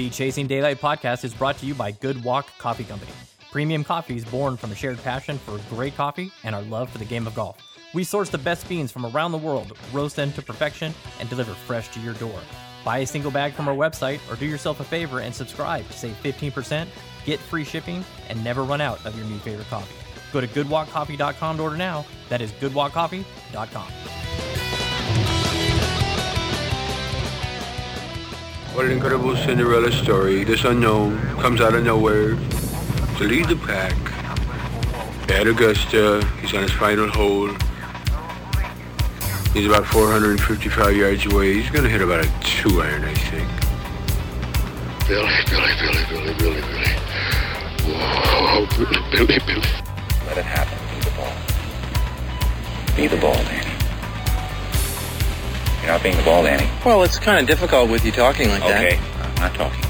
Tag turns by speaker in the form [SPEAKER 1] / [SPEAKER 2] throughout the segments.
[SPEAKER 1] The Chasing Daylight podcast is brought to you by Good Walk Coffee Company. Premium coffee is born from a shared passion for great coffee and our love for the game of golf. We source the best beans from around the world, roast them to perfection, and deliver fresh to your door. Buy a single bag from our website or do yourself a favor and subscribe to save 15%, get free shipping, and never run out of your new favorite coffee. Go to goodwalkcoffee.com to order now. That is goodwalkcoffee.com.
[SPEAKER 2] What an incredible Cinderella story. This unknown comes out of nowhere to lead the pack. At Augusta, he's on his final hole. He's about 455 yards away. He's going to hit about a two iron, I think.
[SPEAKER 3] Billy, Billy, Billy, Billy, Billy, Billy. Whoa, Billy, Billy, Billy.
[SPEAKER 4] Let it happen. Be the ball. Be the ball, Danny. You're not being the ball, Danny.
[SPEAKER 5] Well, it's kind of difficult with you talking like
[SPEAKER 4] Okay,
[SPEAKER 5] that.
[SPEAKER 4] Okay, I'm not talking.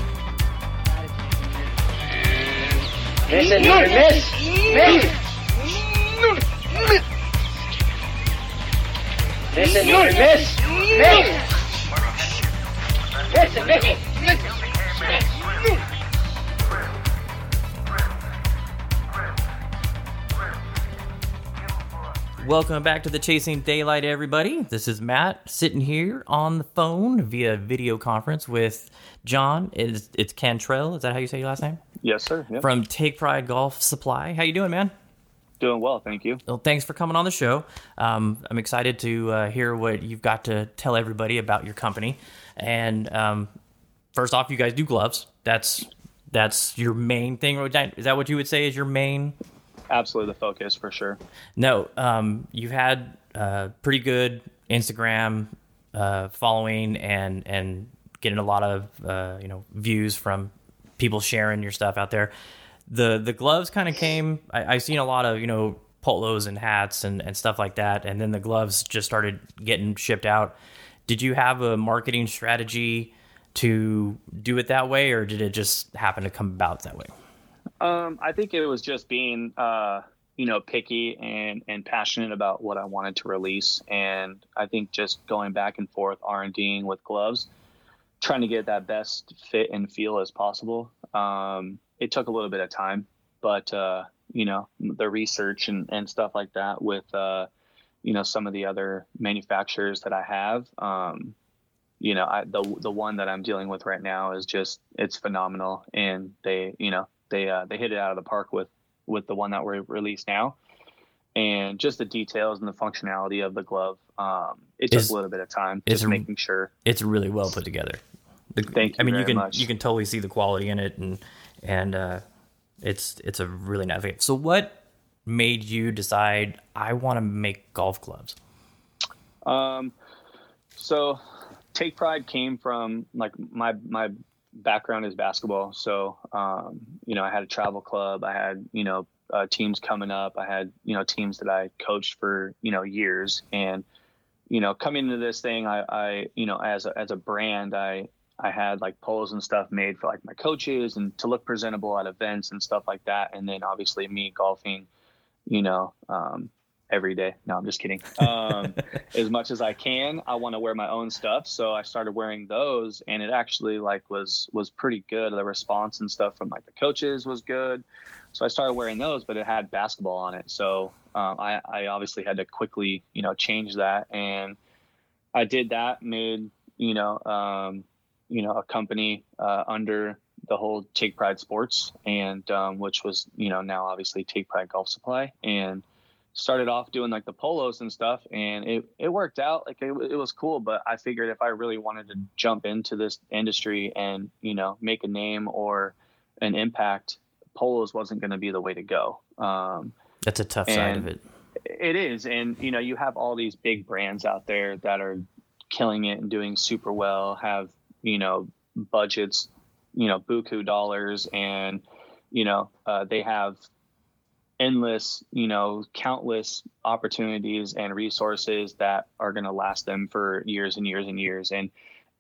[SPEAKER 6] Miss it, miss, miss. Miss it, miss, miss. Miss it, miss it.
[SPEAKER 1] Welcome back to the Chasing Daylight, everybody. This is Matt sitting here on the phone via video conference with Jon. It's, it's Cantrell. Is that how you say your last name?
[SPEAKER 7] Yes, sir. Yep.
[SPEAKER 1] From Take Pride Golf Supply. How you doing, man?
[SPEAKER 7] Doing well, thank you.
[SPEAKER 1] Well, thanks for coming on the show. Um, I'm excited to uh, hear what you've got to tell everybody about your company. And um, first off, you guys do gloves. That's that's your main thing. Right? Is that what you would say is your main?
[SPEAKER 7] Absolutely the focus for sure.
[SPEAKER 1] No, um, you've had uh, pretty good Instagram uh, following and and getting a lot of uh, you know views from people sharing your stuff out there. The the gloves kind of came. I, I've seen a lot of you know polos and hats and, and stuff like that, and then the gloves just started getting shipped out. Did you have a marketing strategy to do it that way, or did it just happen to come about that way?
[SPEAKER 7] Um, I think it was just being, uh, you know, picky and and passionate about what I wanted to release, and I think just going back and forth R and Ding with gloves, trying to get that best fit and feel as possible. Um, it took a little bit of time, but uh, you know, the research and and stuff like that with, uh, you know, some of the other manufacturers that I have. Um, you know, I, the the one that I'm dealing with right now is just it's phenomenal, and they, you know, they uh, they hit it out of the park with with the one that we're released now, and just the details and the functionality of the glove. Um, it took a little bit of time, just making sure.
[SPEAKER 1] it's really well put together. The,
[SPEAKER 7] Thank you
[SPEAKER 1] I mean, you can
[SPEAKER 7] much.
[SPEAKER 1] you can totally see the quality in it, and and uh, it's it's a really nice. Okay, so what made you decide I want to make golf gloves?
[SPEAKER 7] Um, so take pride came from like my my background is basketball. So um, you know, I had a travel club. I had you know uh, teams coming up. I had you know teams that I coached for you know years, and you know coming into this thing, I, I you know as a, as a brand, I I had like polos and stuff made for like my coaches and to look presentable at events and stuff like that. And then obviously me golfing, you know, um, every day. No, I'm just kidding. Um, as much as I can, I want to wear my own stuff. So I started wearing those and it actually like was, was pretty good. The response and stuff from like the coaches was good. So I started wearing those, but it had basketball on it. So um, I, I obviously had to quickly, you know, change that. And I did that, made, you know, um, you know, a company uh, under the whole Take Pride Sports, and um, which was, you know, now obviously Take Pride Golf Supply, and started off doing like the polos and stuff, and it it worked out. Like it, it was cool, but I figured if I really wanted to jump into this industry and you know make a name or an impact, polos wasn't going to be the way to go. Um,
[SPEAKER 1] That's a tough side of it.
[SPEAKER 7] it is, and you know, you have all these big brands out there that are killing it and doing super well, have you know budgets, you know, buku dollars, and you know, uh, they have endless, you know, countless opportunities and resources that are going to last them for years and years and years. And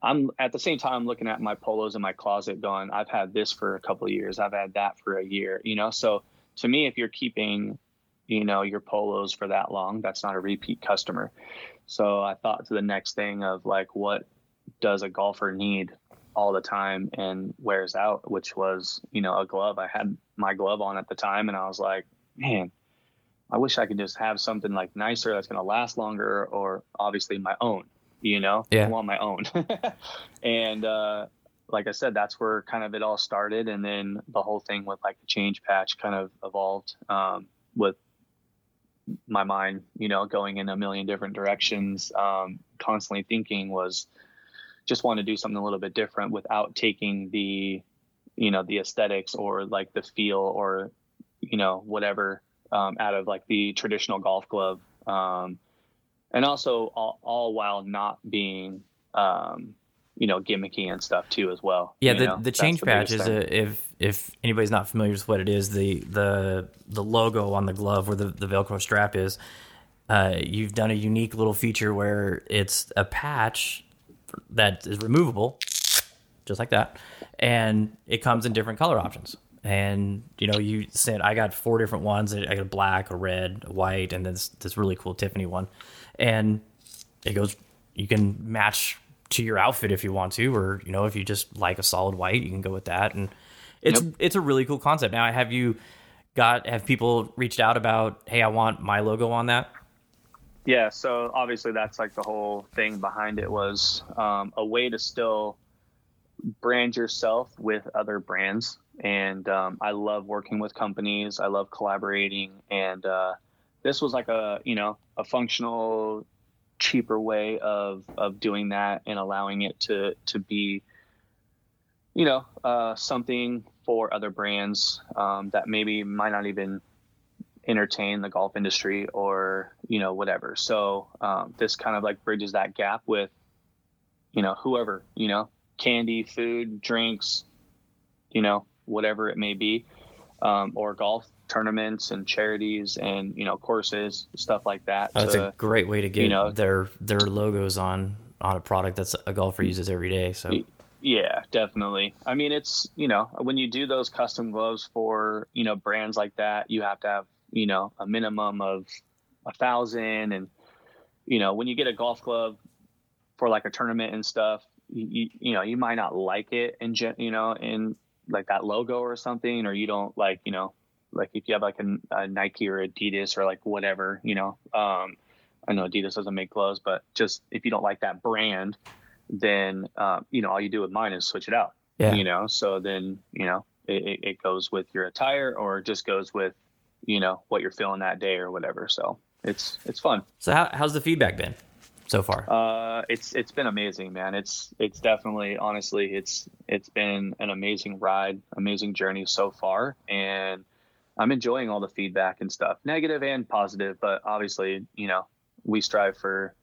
[SPEAKER 7] I'm at the same time looking at my polos in my closet, going, I've had this for a couple of years, I've had that for a year, you know. So to me, if you're keeping you know your polos for that long that's not a repeat customer so i thought to the next thing of like what does a golfer need all the time and wears out, which was, you know, a glove. I had my glove on at the time and I was like, man, I wish I could just have something like nicer that's going to last longer or obviously my own, you know,
[SPEAKER 1] Yeah.
[SPEAKER 7] I want my own. and, uh, like I said, that's where kind of it all started. And then the whole thing with like the change patch kind of evolved, um, with my mind, you know, going in a million different directions, um, constantly thinking was just want to do something a little bit different without taking the, you know, the aesthetics or like the feel or, you know, whatever um, out of like the traditional golf glove. Um, and also all, all while not being, um, you know, gimmicky and stuff too as well.
[SPEAKER 1] Yeah, the,
[SPEAKER 7] know?
[SPEAKER 1] the change patch is a, if if anybody's not familiar with what it is, the the the logo on the glove where the, the Velcro strap is, uh, you've done a unique little feature where it's a patch that is removable, just like that, and it comes in different color options. And you know, you said I got four different ones. I got a black, a red, a white, and this this really cool Tiffany one, and it goes. You can match to your outfit if you want to, or you know, if you just like a solid white, you can go with that. And it's it's a really cool concept. Now, have you got have people reached out about, hey, I want my logo on that?
[SPEAKER 7] Yeah, so obviously that's like the whole thing behind it was um, a way to still brand yourself with other brands. And um, I love working with companies. I love collaborating, and uh, this was like a you know a functional, cheaper way of of doing that and allowing it to to be, you know, uh, something for other brands um, that maybe might not even entertain the golf industry or you know whatever so um, this kind of like bridges that gap with you know whoever you know candy food drinks you know whatever it may be um, or golf tournaments and charities and you know courses stuff like that
[SPEAKER 1] Oh, That's
[SPEAKER 7] to-
[SPEAKER 1] a great way to get
[SPEAKER 7] you know-
[SPEAKER 1] their their logos on on a product that's a golfer uses every day. So
[SPEAKER 7] Yeah, definitely. I mean, it's, you know, when you do those custom gloves for, you know, brands like that, you have to have, you know, a minimum of a thousand. And, you know, when you get a golf glove for like a tournament and stuff, you, you, you know, you might not like it in, gen- you know, in like that logo or something, or you don't like, you know, like if you have like a, a Nike or Adidas or like whatever, you know, um, I know Adidas doesn't make gloves, but just if you don't like that brand, then uh, you know all you do with mine is switch it out.
[SPEAKER 1] Yeah.
[SPEAKER 7] You know, so then you know it, it, it goes with your attire or just goes with you know what you're feeling that day or whatever. So it's it's fun.
[SPEAKER 1] so how, how's the feedback been so far?
[SPEAKER 7] Uh, it's it's been amazing, man. It's it's definitely honestly it's it's been an amazing ride, amazing journey so far, and I'm enjoying all the feedback and stuff, negative and positive. But obviously, you know, we strive for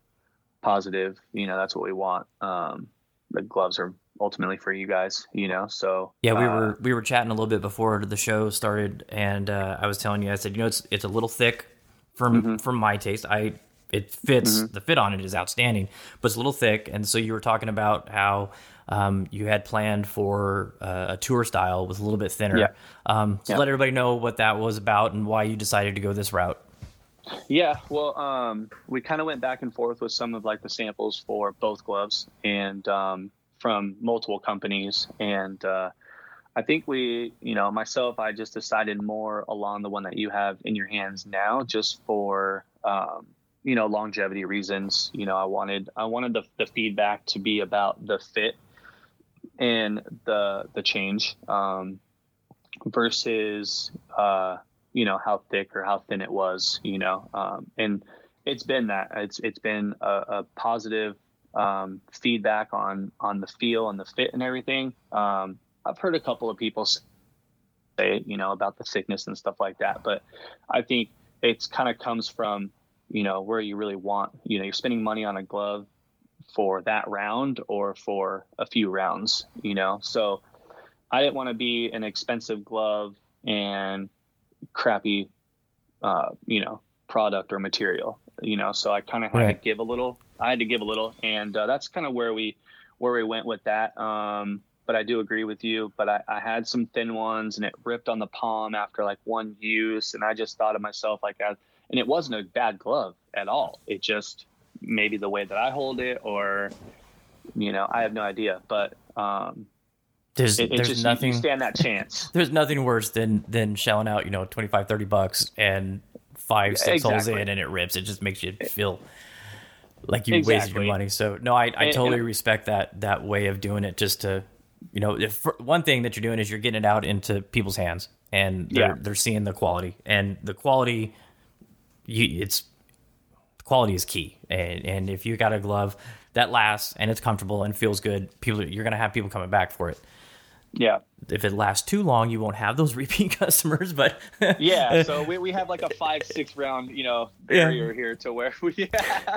[SPEAKER 7] positive. You know, that's what we want. Um, the gloves are ultimately for you guys. You know, so
[SPEAKER 1] Yeah, we
[SPEAKER 7] uh,
[SPEAKER 1] were we were chatting a little bit before the show started, and uh, I was telling you, I said, you know, it's it's a little thick from
[SPEAKER 7] Mm-hmm.
[SPEAKER 1] from my taste. I it fits the fit on it is outstanding, but it's a little thick. And so you were talking about how um, you had planned for uh, a tour style with a little bit thinner.
[SPEAKER 7] Yeah.
[SPEAKER 1] Um, so
[SPEAKER 7] Yeah.
[SPEAKER 1] let everybody know what that was about and why you decided to go this route.
[SPEAKER 7] Yeah, well, um, we kind of went back and forth with some of like the samples for both gloves and um, from multiple companies. And uh, I think we, you know, myself, I just decided more along the one that you have in your hands now, just for, um, you know, longevity reasons. You know, I wanted, I wanted the, the feedback to be about the fit and the the change um, versus uh, you know how thick or how thin it was you know um, and it's been that it's it's been a, a positive um, feedback on on the feel and the fit and everything um, i've heard a couple of people say you know about the thickness and stuff like that but i think it's kind of comes from you know where you really want you know you're spending money on a glove for that round or for a few rounds you know so i didn't want to be an expensive glove and crappy uh, you know product or material you know so i kind of had
[SPEAKER 1] Right.
[SPEAKER 7] to give a little i had to give a little and uh, that's kind of where we where we went with that um but i do agree with you but I, I had some thin ones and it ripped on the palm after like one use and i just thought of myself like that and it wasn't a bad glove at all. It just maybe the way that i hold it or you know, I have no idea, but um,
[SPEAKER 1] There's
[SPEAKER 7] it,
[SPEAKER 1] there's
[SPEAKER 7] just
[SPEAKER 1] nothing
[SPEAKER 7] you stand that chance.
[SPEAKER 1] there's nothing worse than than shelling out you know 25 30 bucks and five six holes in and it rips. It just makes you feel like you wasted your money. So no i, I
[SPEAKER 7] And-
[SPEAKER 1] totally
[SPEAKER 7] and-
[SPEAKER 1] respect that that way of doing it just to you know if one thing that you're doing is you're getting it out into people's hands and they're
[SPEAKER 7] Yeah.
[SPEAKER 1] they're seeing the quality and the quality you it's quality is key and and if you got a glove that lasts and it's comfortable and feels good people you're gonna have people coming back for it
[SPEAKER 7] Yeah.
[SPEAKER 1] if it lasts too long, you won't have those repeat customers. But
[SPEAKER 7] Yeah. So we, we have like a five, six round, you know,
[SPEAKER 1] Yeah.
[SPEAKER 7] barrier here to where we,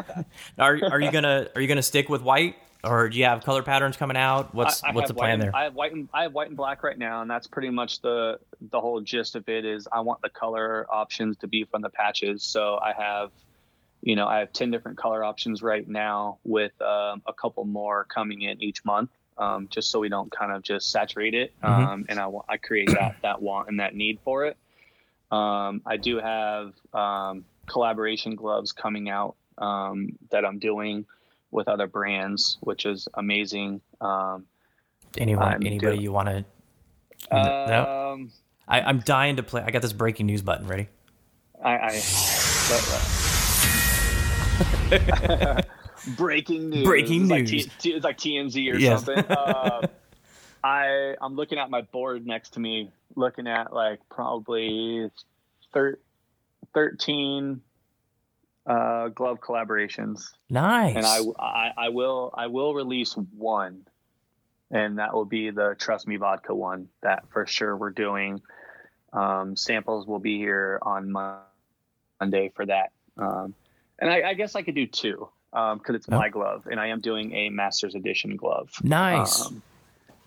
[SPEAKER 1] are are you gonna are you gonna stick with white or do you have color patterns coming out? What's
[SPEAKER 7] I- I
[SPEAKER 1] what's the plan
[SPEAKER 7] and-
[SPEAKER 1] there?
[SPEAKER 7] I have white and I have white and black right now, and that's pretty much the the whole gist of it. Is I want the color options to be from the patches. So I have, you know, I have ten different color options right now, with um, a couple more coming in each month, um, just so we don't kind of just saturate it.
[SPEAKER 1] Mhm.
[SPEAKER 7] Um, and I I create that that want and that need for it. Um, I do have um, collaboration gloves coming out um, that I'm doing with other brands, which is amazing. Um,
[SPEAKER 1] Anyone
[SPEAKER 7] I'm
[SPEAKER 1] anybody
[SPEAKER 7] doing-
[SPEAKER 1] you want to? No?
[SPEAKER 7] Um,
[SPEAKER 1] I, I'm dying to play. I got this breaking news button ready.
[SPEAKER 7] I, I breaking news.
[SPEAKER 1] Breaking
[SPEAKER 7] It's like
[SPEAKER 1] news.
[SPEAKER 7] T- T- it's like TMZ or
[SPEAKER 1] Yes.
[SPEAKER 7] something. Um, I I'm looking at my board next to me, looking at like probably thir- thirteen uh, glove collaborations,
[SPEAKER 1] Nice.
[SPEAKER 7] and I, I I will I will release one, and that will be the Trust Me Vodka one. That for sure we're doing. Um, samples will be here on Monday for that, um, and I, I guess I could do two because it's
[SPEAKER 1] Oh.
[SPEAKER 7] my glove, and I am doing a Masters Edition glove.
[SPEAKER 1] nice.
[SPEAKER 7] Um,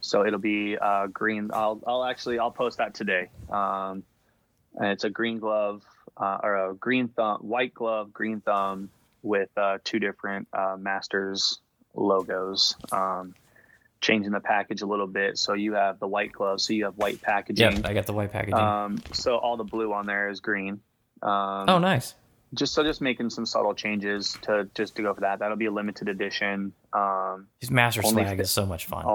[SPEAKER 7] so it'll be uh, green. I'll I'll actually I'll post that today. Um, and it's a green glove uh, or a green thumb, white glove, green thumb with uh, two different uh, Masters logos. Um, changing the package a little bit, so you have the white glove, so you have white packaging.
[SPEAKER 1] Yep, I got the white packaging.
[SPEAKER 7] Um, so all the blue on there is green. Um,
[SPEAKER 1] oh, nice.
[SPEAKER 7] just so just making some subtle changes to just to go for that. That'll be a limited edition. Um,
[SPEAKER 1] These master swag
[SPEAKER 7] fi-
[SPEAKER 1] is so much fun.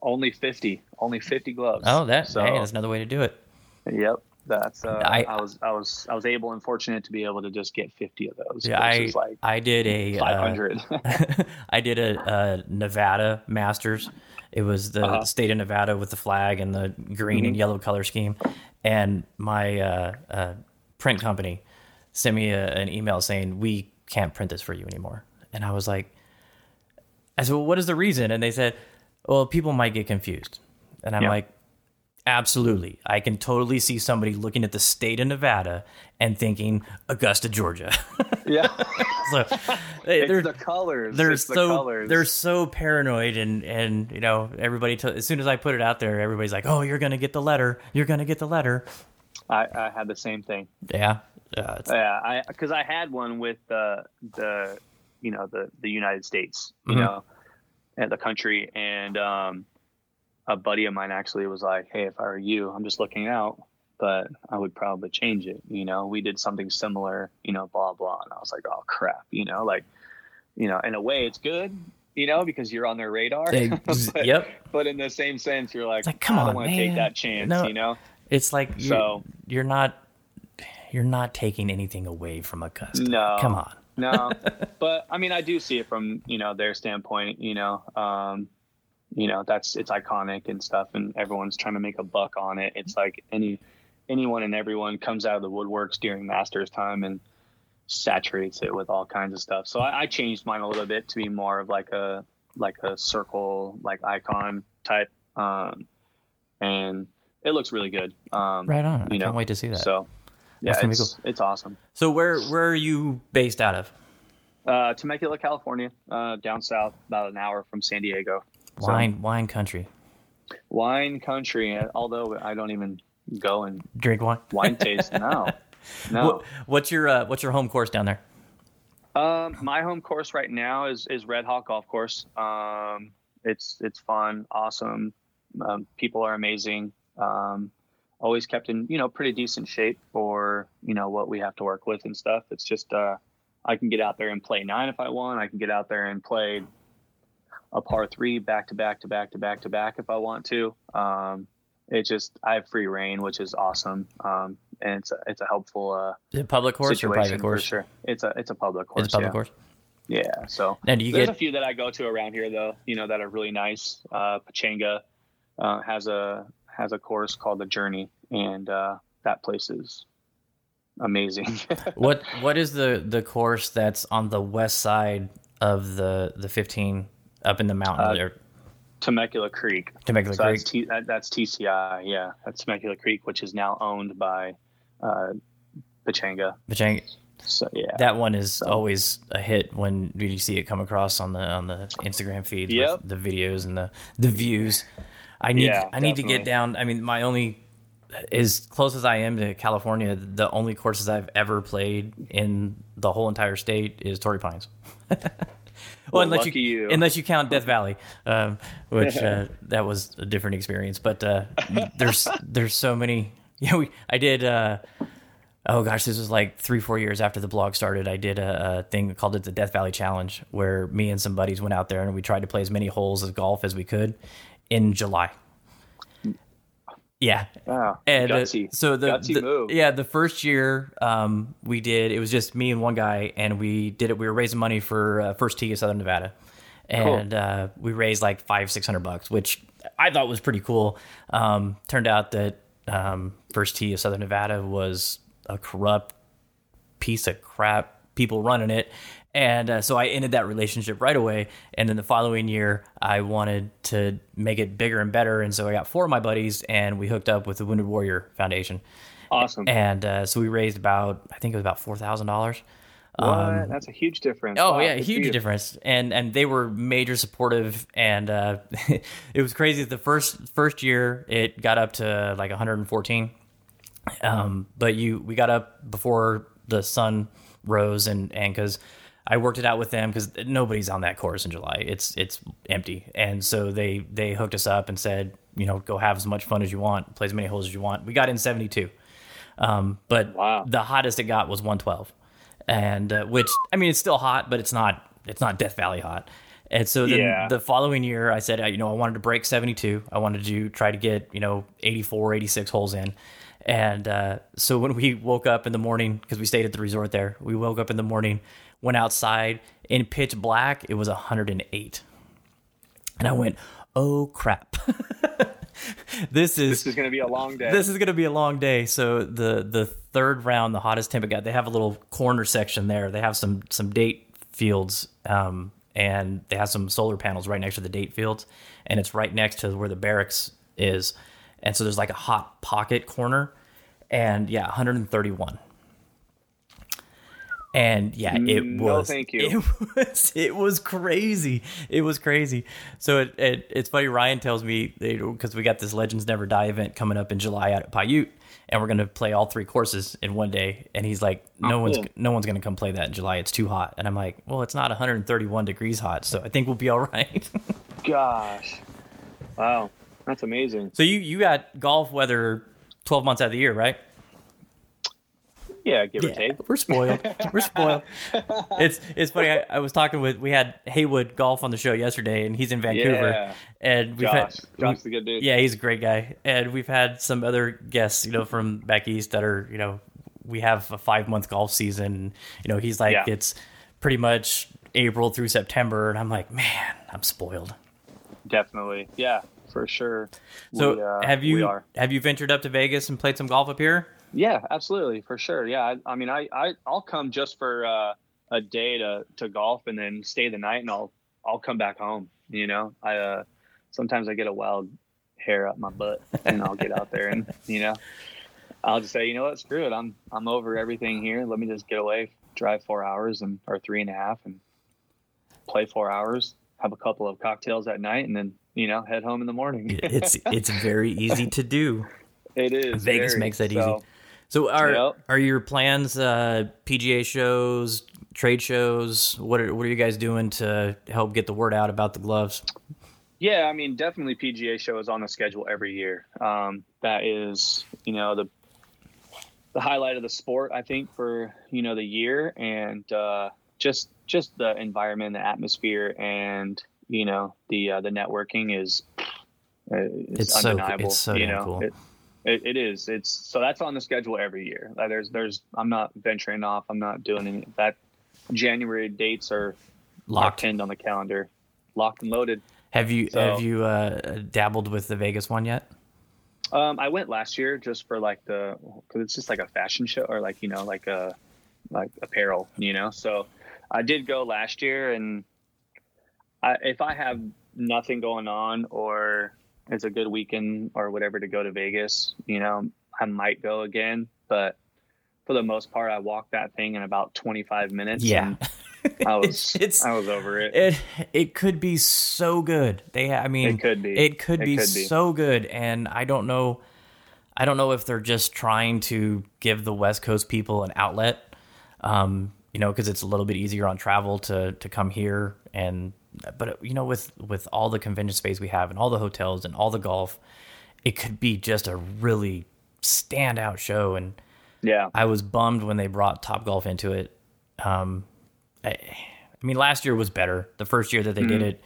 [SPEAKER 7] only fifty, only fifty gloves.
[SPEAKER 1] oh, that
[SPEAKER 7] so
[SPEAKER 1] hey, that's another way to do it.
[SPEAKER 7] yep. That's uh,
[SPEAKER 1] I-
[SPEAKER 7] I, was I was I was able and fortunate to be able to just get fifty of those.
[SPEAKER 1] Yeah, I
[SPEAKER 7] like
[SPEAKER 1] I did a uh,
[SPEAKER 7] five hundred.
[SPEAKER 1] I did a, a Nevada Masters. It was the
[SPEAKER 7] Uh-huh.
[SPEAKER 1] state of Nevada with the flag and the green and yellow color scheme. And my uh, uh, print company sent me a, an email saying we can't print this for you anymore. And I was like, I said, well, what is the reason? And they said, well, people might get confused. And I'm
[SPEAKER 7] Yeah.
[SPEAKER 1] like, absolutely. I can totally see somebody looking at the state of Nevada and thinking Augusta, Georgia.
[SPEAKER 7] yeah,
[SPEAKER 1] so they-
[SPEAKER 7] it's
[SPEAKER 1] they're
[SPEAKER 7] the colors.
[SPEAKER 1] they're
[SPEAKER 7] it's the
[SPEAKER 1] so
[SPEAKER 7] colors.
[SPEAKER 1] they're so paranoid and and you know everybody t- as soon as I put it out there everybody's like oh you're gonna get the letter you're gonna get the letter
[SPEAKER 7] I, I had the same thing.
[SPEAKER 1] yeah uh,
[SPEAKER 7] Yeah, I because I had one with the the you know the the United States, you
[SPEAKER 1] Mhm.
[SPEAKER 7] know, and the country, and um, a buddy of mine actually was like, "Hey, if I were you, I'm just looking out, but I would probably change it." You know, we did something similar, you know, blah blah, and I was like, "Oh crap," you know, like, you know, in a way, it's good. You know, because you're on their radar. But,
[SPEAKER 1] yep
[SPEAKER 7] But in the same sense, you're like,
[SPEAKER 1] like, come
[SPEAKER 7] I
[SPEAKER 1] on,
[SPEAKER 7] don't want to take that chance.
[SPEAKER 1] No.
[SPEAKER 7] You know.
[SPEAKER 1] it's like you,
[SPEAKER 7] So-
[SPEAKER 1] you're not you're not taking anything away from a customer.
[SPEAKER 7] No.
[SPEAKER 1] come on
[SPEAKER 7] no but i mean i do see it from you know their standpoint you know um you know that's it's iconic and stuff and everyone's trying to make a buck on it. It's like any anyone and everyone comes out of the woodworks during masters time and saturates it with all kinds of stuff. So I, I changed mine a little bit to be more of like a like a circle like icon type um and it looks really good. Um
[SPEAKER 1] right on. I
[SPEAKER 7] you
[SPEAKER 1] can't wait to see that. so,
[SPEAKER 7] so yeah
[SPEAKER 1] That's gonna
[SPEAKER 7] it's, it's awesome.
[SPEAKER 1] So where where are you based out of?
[SPEAKER 7] Uh, Temecula, California, uh, down south, about an hour from San Diego. So,
[SPEAKER 1] wine wine country
[SPEAKER 7] wine country. Although I don't even go and
[SPEAKER 1] drink wine
[SPEAKER 7] wine taste. No, no.
[SPEAKER 1] What, what's your uh, what's your home course down there
[SPEAKER 7] Um, my home course right now is is Red Hawk Golf Course. Um, it's it's fun, awesome. Um, people are amazing. Um, always kept in you know pretty decent shape for you know what we have to work with and stuff. It's just uh, I can get out there and play nine if I want. I can get out there and play a par three back to back to back to back to back if I want to. Um, it just I have free reign, which is awesome, um, and it's a, it's a helpful uh,
[SPEAKER 1] Is it public course or private course?
[SPEAKER 7] sure. It's a it's a public course.
[SPEAKER 1] It's a public
[SPEAKER 7] yeah.
[SPEAKER 1] course.
[SPEAKER 7] Yeah. So
[SPEAKER 1] And you
[SPEAKER 7] there's
[SPEAKER 1] get
[SPEAKER 7] a few that I go to around here though, you know, that are really nice. Uh, Pechanga uh, has a has a course called the Journey, and uh, that place is amazing.
[SPEAKER 1] what what is the the course that's on the west side of the the 15 up in the mountain
[SPEAKER 7] Uh,
[SPEAKER 1] there?
[SPEAKER 7] Temecula Creek.
[SPEAKER 1] Temecula
[SPEAKER 7] so
[SPEAKER 1] Creek.
[SPEAKER 7] That's, T, that, that's TCI. Yeah, that's Temecula Creek, which is now owned by uh, Pechanga.
[SPEAKER 1] Pechanga.
[SPEAKER 7] So yeah,
[SPEAKER 1] That one is always a hit when you see it come across on the on the Instagram feed.
[SPEAKER 7] Yep.
[SPEAKER 1] with the videos and the the views. I need
[SPEAKER 7] Yeah,
[SPEAKER 1] I need to get down. I mean, my only as close as I am to California, the only courses I've ever played in the whole entire state is Torrey Pines. well, unless you,
[SPEAKER 7] you.
[SPEAKER 1] unless you count Death Valley, um, which uh, that was a different experience. But uh, there's there's so many. Yeah, we I did. Uh, oh gosh, this was like three four years after the blog started. I did a, a thing called it the Death Valley Challenge, where me and some buddies went out there and we tried to play as many holes of golf as we could in July. Yeah,
[SPEAKER 7] Wow,
[SPEAKER 1] and uh, so the, the- yeah the first year um, we did it was just me and one guy and we did it we were raising money for uh, first tee of southern nevada. And uh, we raised like five six hundred bucks which i thought was pretty cool. Um, turned out that um, first tee of southern nevada was a corrupt piece of crap people running it and uh, so i ended that relationship right away and then the following year i wanted to make it bigger and better and so i got four of my buddies and we hooked up with the wounded warrior foundation
[SPEAKER 7] awesome.
[SPEAKER 1] and uh, so we raised about i think it was about $4000
[SPEAKER 7] what? That's a huge difference.
[SPEAKER 1] Oh
[SPEAKER 7] Wow,
[SPEAKER 1] yeah, huge
[SPEAKER 7] you.
[SPEAKER 1] difference, and and they were major supportive, and uh, it was crazy. The first first year, it got up to like 114, um, but you we got up before the sun rose, and and because I worked it out with them because nobody's on that course in July. It's it's empty, and so they they hooked us up and said, you know, go have as much fun as you want, play as many holes as you want. We got in 72, um, but
[SPEAKER 7] Wow.
[SPEAKER 1] the hottest it got was 112 and uh, which I mean it's still hot, but it's not it's not Death Valley hot. And so then
[SPEAKER 7] Yeah.
[SPEAKER 1] the following year, I said, uh, you know, I wanted to break 72. I wanted to try to get you know 84, 86 holes in. And uh, so when we woke up in the morning, because we stayed at the resort there, we woke up in the morning, went outside in pitch black. It was 108, and I went, "Oh crap! this is
[SPEAKER 7] This is going to be a long day.
[SPEAKER 1] this is going to be a long day. So the the third round, the hottest temp it got, they have a little corner section there. They have some some date fields, um, and they have some solar panels right next to the date fields, and it's right next to where the barracks is, and so there's like a hot pocket corner, and yeah, 131. And yeah, it
[SPEAKER 7] mm,
[SPEAKER 1] was No,
[SPEAKER 7] thank you.
[SPEAKER 1] It was. It was crazy. It was crazy. So it, it it's funny. Ryan tells me because we got this Legends Never Die event coming up in July out at Paiute, and we're gonna play all three courses in one day. And he's like, oh, "No
[SPEAKER 7] Oh,
[SPEAKER 1] one's
[SPEAKER 7] cool.
[SPEAKER 1] no one's gonna come play that in July. It's too hot." And I'm like, "Well, it's not 131 degrees hot, so I think we'll be all right."
[SPEAKER 7] Gosh, wow, that's amazing.
[SPEAKER 1] so you you got golf weather 12 months out of the year, right?
[SPEAKER 7] Yeah, give or
[SPEAKER 1] Yeah,
[SPEAKER 7] take.
[SPEAKER 1] we're spoiled. We're spoiled. It's it's funny. I, I was talking with we had Haywood Golf on the show yesterday, and he's in Vancouver,
[SPEAKER 7] Yeah.
[SPEAKER 1] and we've
[SPEAKER 7] Josh,
[SPEAKER 1] had
[SPEAKER 7] Josh's a good dude.
[SPEAKER 1] yeah, he's a great guy, and we've had some other guests, you know, from back east that are you know we have a five month golf season. You know, he's like
[SPEAKER 7] Yeah.
[SPEAKER 1] it's pretty much April through September, and I'm like, man, I'm spoiled.
[SPEAKER 7] Definitely, yeah, for sure.
[SPEAKER 1] So
[SPEAKER 7] We, uh,
[SPEAKER 1] have you have you ventured up to Vegas and played some golf up here?
[SPEAKER 7] Yeah, absolutely, for sure. Yeah, I, I mean, I, I I'll come just for uh, a day to to golf and then stay the night, and I'll I'll come back home. You know, I uh, sometimes I get a wild hair up my butt, and I'll get out there and you know, I'll just say, you know what, screw it, I'm I'm over everything here. Let me just get away, drive four hours and or three and a half, and play four hours, have a couple of cocktails at night, and then you know, head home in the morning.
[SPEAKER 1] It's it's very easy to do.
[SPEAKER 7] it is
[SPEAKER 1] Vegas
[SPEAKER 7] very.
[SPEAKER 1] makes that
[SPEAKER 7] So,
[SPEAKER 1] easy. So are
[SPEAKER 7] Yep.
[SPEAKER 1] are your plans uh, PGA shows, trade shows? What are what are you guys doing to help get the word out about the gloves?
[SPEAKER 7] Yeah, I mean, definitely PGA show is on the schedule every year. Um, that is, you know, the the highlight of the sport, I think, for you know the year, and uh, just just the environment, the atmosphere, and you know the uh, the networking is uh, is
[SPEAKER 1] It's so-
[SPEAKER 7] undeniable.
[SPEAKER 1] it's so
[SPEAKER 7] you know
[SPEAKER 1] cool.
[SPEAKER 7] it, it, it is. It's so that's on the schedule every year. Like, there's there's i'm not venturing off. I'm not doing any that january dates are
[SPEAKER 1] Locked.
[SPEAKER 7] in on the calendar. Locked and loaded.
[SPEAKER 1] Have you
[SPEAKER 7] So-
[SPEAKER 1] have you uh, dabbled with the Vegas one yet?
[SPEAKER 7] um i went last year just for like the because it's just like a fashion show or like you know like a like apparel you know? So i did go last year and I, if i have nothing going on or it's a good weekend or whatever to go to vegas you know i might go again but for the most part i walked that thing in about 25 minutes
[SPEAKER 1] Yeah.
[SPEAKER 7] i was
[SPEAKER 1] It's-
[SPEAKER 7] i was over it
[SPEAKER 1] It it could be so good. They I mean
[SPEAKER 7] It could be.
[SPEAKER 1] It could
[SPEAKER 7] It
[SPEAKER 1] be
[SPEAKER 7] could be.
[SPEAKER 1] so good and I don't know I don't know if they're just trying to give the West Coast people an outlet. Um, you know, cuz it's a little bit easier on travel to to come here and but you know with with all the convention space we have and all the hotels and all the golf, it could be just a really standout show and
[SPEAKER 7] yeah
[SPEAKER 1] I was bummed when they brought Top Golf into it. Um, I, I mean, last year was better. The first year that they
[SPEAKER 7] Mm-hmm.
[SPEAKER 1] did it,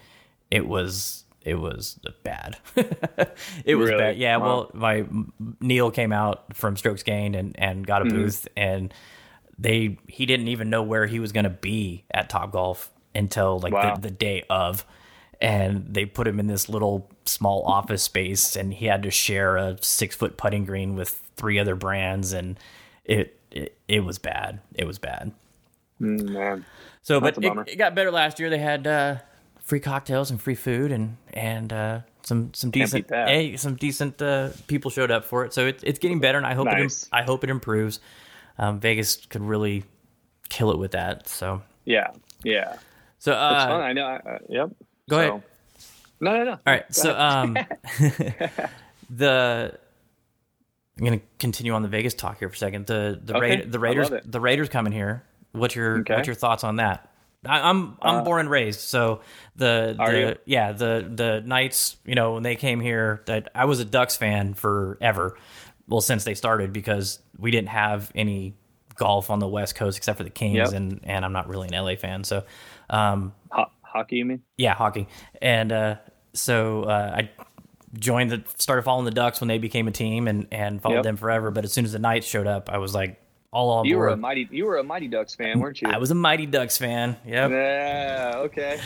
[SPEAKER 1] it was it was bad. it was
[SPEAKER 7] Really?
[SPEAKER 1] bad. Yeah.
[SPEAKER 7] Wow.
[SPEAKER 1] Well, my Neil came out from Strokes Gained and and got a
[SPEAKER 7] Mm-hmm.
[SPEAKER 1] booth, and they he didn't even know where he was going to be at Top Golf until like
[SPEAKER 7] Wow.
[SPEAKER 1] the, the day of. And they put him in this little small office space, and he had to share a six foot putting green with three other brands, and it it, it was bad. It was bad.
[SPEAKER 7] Mm, man
[SPEAKER 1] So,
[SPEAKER 7] That's
[SPEAKER 1] but it, it got better last year. They had uh, free cocktails and free food, and and uh, some some decent hey, some decent uh, people showed up for it. So it, it's getting better, and I hope it
[SPEAKER 7] Nice.
[SPEAKER 1] im- I hope it improves. Um, Vegas could really kill it with that. So
[SPEAKER 7] yeah yeah
[SPEAKER 1] so uh,
[SPEAKER 7] fun. I know. I, I, yep.
[SPEAKER 1] go ahead.
[SPEAKER 7] No, no, no.
[SPEAKER 1] All right. So um, the I'm gonna continue on the Vegas talk here for a second. The the
[SPEAKER 7] Okay,
[SPEAKER 1] Ra- the Raiders the Raiders coming here. What's your
[SPEAKER 7] Okay. Uh,
[SPEAKER 1] what's your thoughts on that? I, I'm I'm born and raised, so the the
[SPEAKER 7] you?
[SPEAKER 1] yeah the the Knights. You know when they came here, that I was a Ducks fan forever. Well, since they started, because we didn't have any golf on the West Coast except for the Kings,
[SPEAKER 7] Yep.
[SPEAKER 1] and and I'm not really an LA fan, so um,
[SPEAKER 7] Ho- hockey, you mean?
[SPEAKER 1] yeah, hockey. And uh, so uh, I joined the started following the Ducks when they became a team and and followed
[SPEAKER 7] Yep.
[SPEAKER 1] them forever. But as soon as the Knights showed up, I was like all on
[SPEAKER 7] You were a mighty. You were a mighty Ducks fan, weren't you?
[SPEAKER 1] I was a Mighty Ducks fan. Yep.
[SPEAKER 7] Yeah. Okay.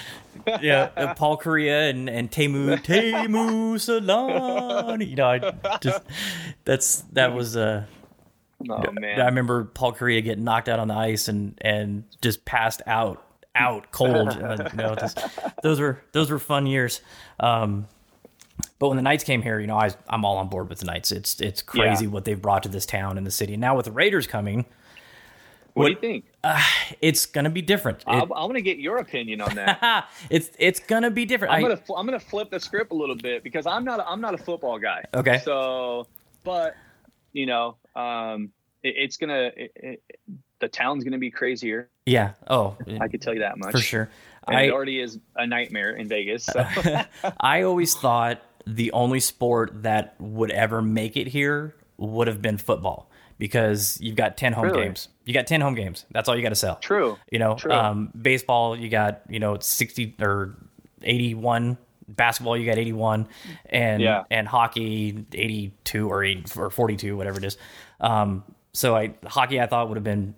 [SPEAKER 1] yeah, uh, Paul Kariya and and Teemu Teemu Selanne. You know, I just that's that was uh
[SPEAKER 7] Oh man.
[SPEAKER 1] I remember Paul Kariya getting knocked out on the ice and and just passed out out cold. uh, you know, just, those were those were fun years. Um, but when the Knights came here, you know, I I'm all on board with the Knights. It's it's crazy
[SPEAKER 7] Yeah.
[SPEAKER 1] what they've brought to this town and the city. And now with the Raiders coming,
[SPEAKER 7] what do you think?
[SPEAKER 1] it's gonna be different.
[SPEAKER 7] I, I
[SPEAKER 1] It-
[SPEAKER 7] want to get your opinion on that.
[SPEAKER 1] it's it's gonna be different.
[SPEAKER 7] I'm
[SPEAKER 1] I-
[SPEAKER 7] gonna fl- I'm gonna flip the script a little bit because I'm not a, I'm not a football guy.
[SPEAKER 1] Okay.
[SPEAKER 7] So, but you know, um, it, it's gonna it, the town's gonna be crazier.
[SPEAKER 1] yeah. Oh,
[SPEAKER 7] I could tell you that much
[SPEAKER 1] for sure. I
[SPEAKER 7] it already is a nightmare in Vegas. So.
[SPEAKER 1] I always thought the only sport that would ever make it here would have been football because you've got 10 home
[SPEAKER 7] Really?
[SPEAKER 1] games. You got 10 home games. That's all you got to sell.
[SPEAKER 7] True.
[SPEAKER 1] You know,
[SPEAKER 7] True.
[SPEAKER 1] um, baseball, you got, you know, 60 or 81. Basketball, you got 81. And,
[SPEAKER 7] Yeah.
[SPEAKER 1] and hockey, 82 or 80 or 42, whatever it is. Um, so I, hockey, I thought would have been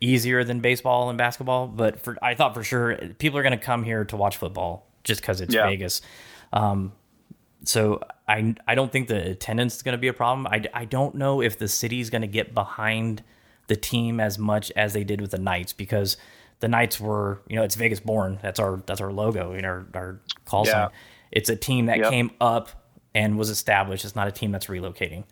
[SPEAKER 1] easier than baseball and basketball, but for I thought for sure people are going to come here to watch football just because it's
[SPEAKER 7] Yeah.
[SPEAKER 1] Vegas. Um, so I I don't think the attendance is going to be a problem. I, I don't know if the city's going to get behind the team as much as they did with the Knights because the Knights were you know it's Vegas born. That's our that's our logo. You know our, our call
[SPEAKER 7] Yeah.
[SPEAKER 1] sign. It's a team that
[SPEAKER 7] Yep.
[SPEAKER 1] came up and was established. It's not a team that's relocating.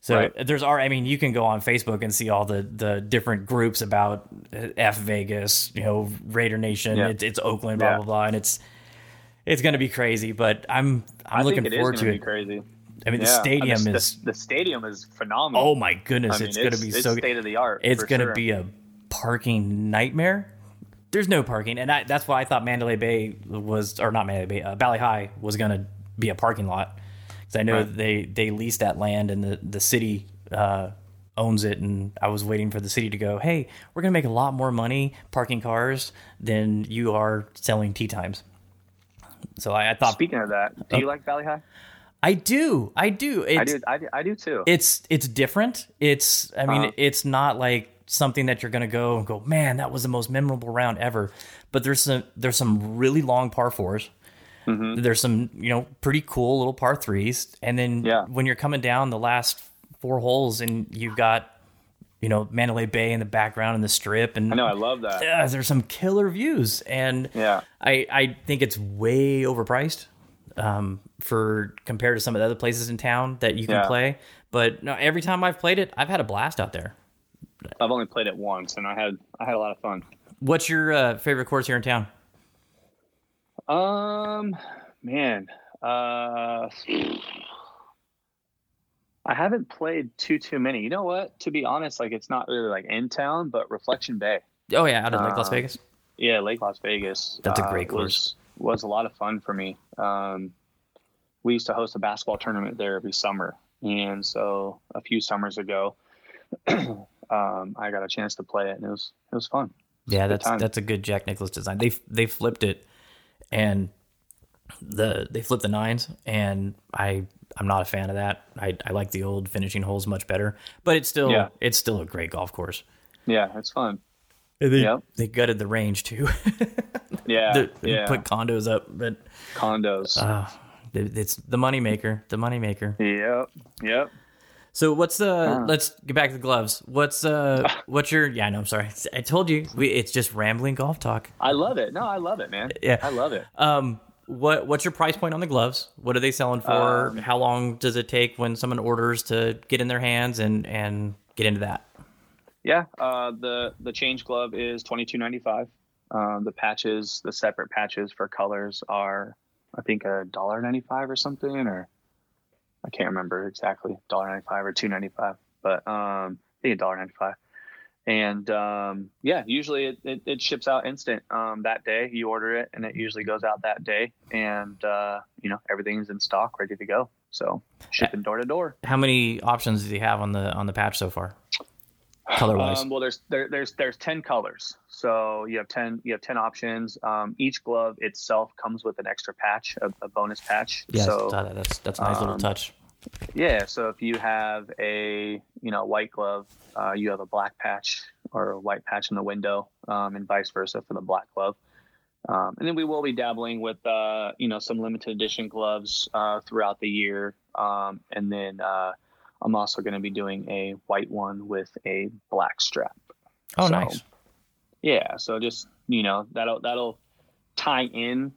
[SPEAKER 1] So
[SPEAKER 7] Right.
[SPEAKER 1] there's our I mean you can go on Facebook and see all the the different groups about uh, F Vegas, you know, Raider Nation,
[SPEAKER 7] Yeah.
[SPEAKER 1] it's, it's Oakland, blah
[SPEAKER 7] Yeah.
[SPEAKER 1] blah blah, and it's it's going to be crazy. But I'm I'm
[SPEAKER 7] I
[SPEAKER 1] looking
[SPEAKER 7] think it is
[SPEAKER 1] forward
[SPEAKER 7] be
[SPEAKER 1] it.
[SPEAKER 7] crazy.
[SPEAKER 1] I mean, the
[SPEAKER 7] Yeah.
[SPEAKER 1] stadium
[SPEAKER 7] the,
[SPEAKER 1] is
[SPEAKER 7] the, the stadium is phenomenal.
[SPEAKER 1] oh my goodness,
[SPEAKER 7] I mean,
[SPEAKER 1] it's going to be
[SPEAKER 7] it's
[SPEAKER 1] so
[SPEAKER 7] state of the art.
[SPEAKER 1] It's going to
[SPEAKER 7] sure.
[SPEAKER 1] be a parking nightmare. There's no parking, and I, that's why I thought Mandalay Bay was, or not Mandalay Bay, uh, Valley High was going to be a parking lot because I know
[SPEAKER 7] Right.
[SPEAKER 1] they they leased that land and the the city uh, owns it, and I was waiting for the city to go, hey, we're going to make a lot more money parking cars than you are selling tea times. So I, I thought
[SPEAKER 7] Speaking of that, do you like Valley High?
[SPEAKER 1] I do, I do. It's,
[SPEAKER 7] I do. I do. I do too.
[SPEAKER 1] It's it's different. It's I mean
[SPEAKER 7] Uh-huh.
[SPEAKER 1] it's not like something that you're gonna go and go, man, that was the most memorable round ever. But there's some there's some really long par 4s
[SPEAKER 7] Mm-hmm.
[SPEAKER 1] There's some you know pretty cool little par threes, and then
[SPEAKER 7] Yeah.
[SPEAKER 1] when you're coming down the last four holes and you've got you know Mandalay Bay in the background and the strip, and
[SPEAKER 7] I know. I love that.
[SPEAKER 1] yeah, there's some killer views, and
[SPEAKER 7] Yeah.
[SPEAKER 1] I I think it's way overpriced um, for compared to some of the other places in town that you can
[SPEAKER 7] Yeah.
[SPEAKER 1] play. But no, every time I've played it, I've had a blast out there.
[SPEAKER 7] I've only played it once, and I had I had a lot of fun.
[SPEAKER 1] What's your uh, favorite course here in town?
[SPEAKER 7] Um, man, uh, I haven't played too too many. You know what? To be honest, like it's not really like in town, but Reflection Bay.
[SPEAKER 1] Oh yeah, out of Lake Las
[SPEAKER 7] Uh,
[SPEAKER 1] Vegas.
[SPEAKER 7] Yeah, Lake Las Vegas.
[SPEAKER 1] That's a
[SPEAKER 7] uh,
[SPEAKER 1] great course.
[SPEAKER 7] Was, was a lot of fun for me. Um, we used to host a basketball tournament there every summer, and so a few summers ago, um, I got a chance to play it, and it was it was fun.
[SPEAKER 1] Yeah, that's that's a good Jack Nicklaus design. They they flipped it, and the they flipped the nines, and I I'm not a fan of that. I I like the old finishing holes much better, but it's still
[SPEAKER 7] Yeah.
[SPEAKER 1] it's still a great golf course.
[SPEAKER 7] Yeah, it's fun.
[SPEAKER 1] And They,
[SPEAKER 7] Yep.
[SPEAKER 1] they gutted the range too.
[SPEAKER 7] Yeah,
[SPEAKER 1] They- they
[SPEAKER 7] yeah.
[SPEAKER 1] put condos up, but
[SPEAKER 7] Condos.
[SPEAKER 1] uh, it's the moneymaker. The moneymaker.
[SPEAKER 7] yep, yep.
[SPEAKER 1] So what's the?
[SPEAKER 7] Uh.
[SPEAKER 1] let's get back to the gloves. What's uh? what's your? Yeah, no, I'm sorry. I told you we, it's just rambling golf talk.
[SPEAKER 7] I love it. No, I love it, man.
[SPEAKER 1] Yeah.
[SPEAKER 7] I love it.
[SPEAKER 1] Um, what what's your price point on the gloves? What are they selling for?
[SPEAKER 7] Um,
[SPEAKER 1] How long does it take when someone orders to get in their hands and and get into that?
[SPEAKER 7] Yeah, uh, the the change glove is twenty two ninety five. Um, the patches, the separate patches for colors are, I think, a dollar ninety five or something, or I can't remember exactly, dollar ninety five or two ninety five, but um, I think a dollar ninety five. And um, yeah, usually it, it, it ships out instant um, that day. You order it, and it usually goes out that day, and uh, you know everything's in stock, ready to go. So shipping door to door.
[SPEAKER 1] How many options do you have on the on the patch so far? Color wise.
[SPEAKER 7] Um, well, there's there, there's there's ten colors, so you have ten you have ten options. Um, each glove itself comes with an extra patch, a, a bonus patch.
[SPEAKER 1] Yeah,
[SPEAKER 7] so
[SPEAKER 1] that's that's a nice little
[SPEAKER 7] um,
[SPEAKER 1] touch.
[SPEAKER 7] yeah, so if you have a you know white glove, uh, you have a black patch or a white patch in the window, um, and vice versa for the black glove. Um, and then we will be dabbling with uh, you know some limited edition gloves uh, throughout the year, um, and then uh, I'm also going to be doing a white one with a black strap.
[SPEAKER 1] Oh,
[SPEAKER 7] so-
[SPEAKER 1] nice.
[SPEAKER 7] Yeah, so just you know that'll that'll tie in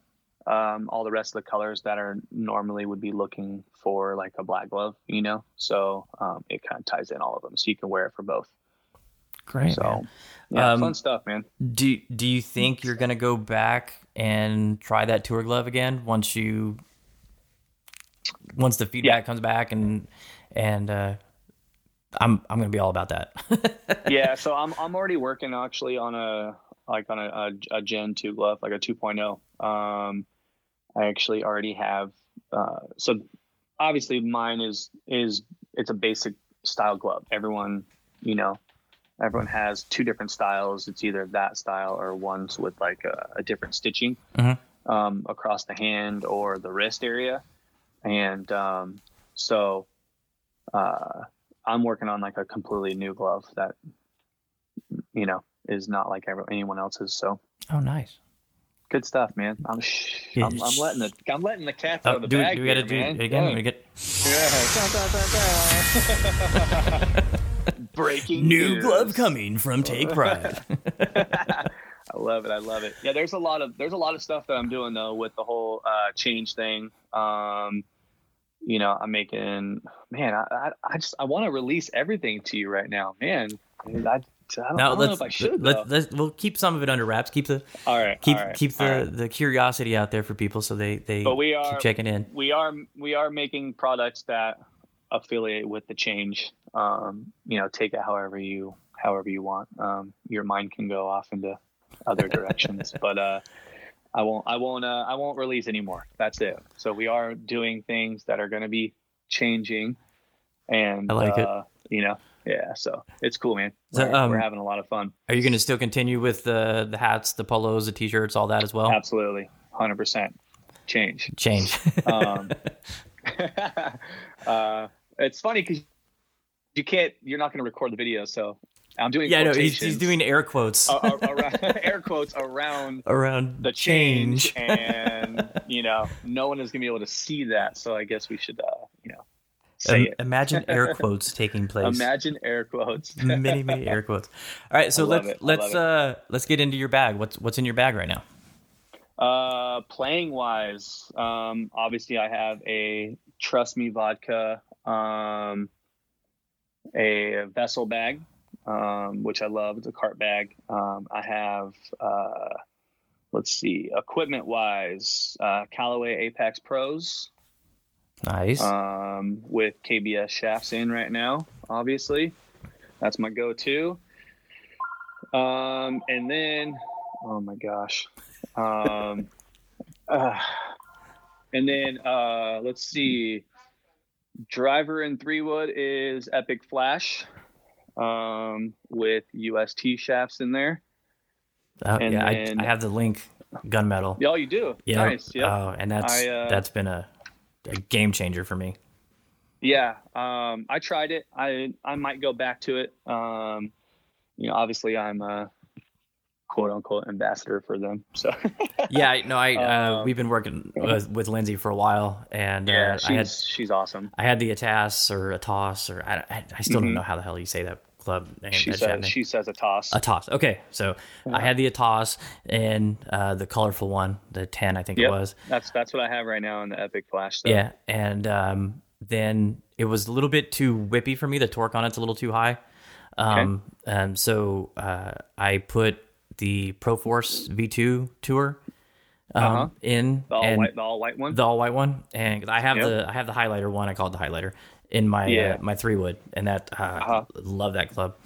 [SPEAKER 7] um, all the rest of the colors that are normally would be looking for like a black glove, you know. So um, it kind of ties in all of them, so you can wear it for both.
[SPEAKER 1] Great.
[SPEAKER 7] so
[SPEAKER 1] man.
[SPEAKER 7] yeah,
[SPEAKER 1] Um,
[SPEAKER 7] fun stuff, man.
[SPEAKER 1] Do do you think you're gonna go back and try that tour glove again once you once the feedback comes back and and uh, I'm I'm gonna be all about that.
[SPEAKER 7] yeah, so I'm I'm already working actually on a like on a, a, a Gen two glove, like a 2.0. Um, I actually already have. Uh, so obviously mine is is it's a basic style glove. Everyone, you know, everyone has two different styles. It's either that style or ones with like a, a different stitching
[SPEAKER 1] Mhm.
[SPEAKER 7] um, across the hand or the wrist area, and um, so. Uh, I'm working on like a completely new glove that, you know, is not like anyone else's. So
[SPEAKER 1] oh, nice.
[SPEAKER 7] good stuff, man. I'm, shh, I'm, I'm letting the I'm letting the cat out
[SPEAKER 1] Oh,
[SPEAKER 7] of the
[SPEAKER 1] do,
[SPEAKER 7] bag.
[SPEAKER 1] do we gotta do
[SPEAKER 7] man.
[SPEAKER 1] it again?
[SPEAKER 7] Yeah.
[SPEAKER 1] We get
[SPEAKER 7] Yeah. Breaking
[SPEAKER 1] new
[SPEAKER 7] news.
[SPEAKER 1] glove coming from Take Pride.
[SPEAKER 7] I love it. I love it. Yeah, there's a lot of there's a lot of stuff that I'm doing though with the whole uh, change thing. Um, you know, I'm making man. I I, just I want to release everything to you right now, man. I, I don't, I
[SPEAKER 1] now
[SPEAKER 7] don't know
[SPEAKER 1] let's,
[SPEAKER 7] if I should.
[SPEAKER 1] let,
[SPEAKER 7] though.
[SPEAKER 1] let's we'll keep some of it under wraps. Keep the
[SPEAKER 7] all right,
[SPEAKER 1] keep
[SPEAKER 7] all right,
[SPEAKER 1] keep the
[SPEAKER 7] right.
[SPEAKER 1] the curiosity out there for people so they they
[SPEAKER 7] But we are
[SPEAKER 1] keep checking in.
[SPEAKER 7] we are we are making products that affiliate with the change. Um, you know, take it however you however you want. Um, your mind can go off into other directions, but uh, I won't I won't uh, I won't release anymore. That's it. So we are doing things that are going to be changing, and
[SPEAKER 1] I like it.
[SPEAKER 7] uh, You know, yeah. So it's cool, man.
[SPEAKER 1] So,
[SPEAKER 7] We're,
[SPEAKER 1] um,
[SPEAKER 7] we're having a lot of fun.
[SPEAKER 1] Are you going to still continue with the the hats, the polos, the t-shirts, all that as well?
[SPEAKER 7] Absolutely, hundred percent. change.
[SPEAKER 1] Change.
[SPEAKER 7] Um, uh, it's funny because you can't. You're not going to record the video, so I'm doing.
[SPEAKER 1] yeah, no, he's, he's doing air quotes
[SPEAKER 7] a- a- around, air quotes around
[SPEAKER 1] around
[SPEAKER 7] the change,
[SPEAKER 1] change.
[SPEAKER 7] and you know, no one is going to be able to see that. So I guess we should, uh, you know, say
[SPEAKER 1] Im-
[SPEAKER 7] it.
[SPEAKER 1] imagine air quotes taking place.
[SPEAKER 7] Imagine air quotes.
[SPEAKER 1] many many air quotes. All right, so let's
[SPEAKER 7] it.
[SPEAKER 1] Let's uh let's get into your bag. What's what's in your bag right now?
[SPEAKER 7] Uh, playing wise, um, obviously I have a Trust Me vodka, um, a vessel bag, um, which I love. It's a cart bag. Um, I have, uh, let's see, equipment wise, uh, Callaway Apex Pros,
[SPEAKER 1] Nice.
[SPEAKER 7] um, with KBS shafts in right now. Obviously, that's my go-to. Um, and then, oh my gosh, um, uh, and then uh, let's see, driver in three wood is Epic Flash, um, with UST shafts in there.
[SPEAKER 1] Uh,
[SPEAKER 7] and
[SPEAKER 1] yeah,
[SPEAKER 7] then-
[SPEAKER 1] I, I have the LIN-Q gunmetal.
[SPEAKER 7] Oh, you do?
[SPEAKER 1] Yeah.
[SPEAKER 7] Nice. Yeah.
[SPEAKER 1] Oh, and that's
[SPEAKER 7] I, uh,
[SPEAKER 1] that's been a, a game changer for me.
[SPEAKER 7] Yeah, um, I tried it. I I might go back to it. Um, you know, obviously I'm a quote unquote ambassador for them. So
[SPEAKER 1] Yeah, I- no, I uh,
[SPEAKER 7] Um,
[SPEAKER 1] we've been working with, with Lindsay for a while, and
[SPEAKER 7] yeah,
[SPEAKER 1] uh,
[SPEAKER 7] she's
[SPEAKER 1] I had
[SPEAKER 7] she's awesome.
[SPEAKER 1] I had the Atas or Atos or I, I, I still don't
[SPEAKER 7] Mhm.
[SPEAKER 1] know how the hell you say that club.
[SPEAKER 7] She says she says a toss.
[SPEAKER 1] Atos. Okay, so I had the Atos and uh, the colorful one, the ten, I think
[SPEAKER 7] Yep.
[SPEAKER 1] it was.
[SPEAKER 7] That's that's what I have right now in the Epic Flash. So.
[SPEAKER 1] Yeah, and um, then it was a little bit too whippy for me. The torque on it's a little too high. Um, and so uh, I put the ProForce V2 Tour um,
[SPEAKER 7] Uh-huh.
[SPEAKER 1] in
[SPEAKER 7] the all white, the all white one.
[SPEAKER 1] the all white one, and I have
[SPEAKER 7] Yep.
[SPEAKER 1] the I have the highlighter one. I call it the highlighter in my
[SPEAKER 7] Yeah.
[SPEAKER 1] uh, my three wood, and that uh,
[SPEAKER 7] Uh-huh.
[SPEAKER 1] love that club.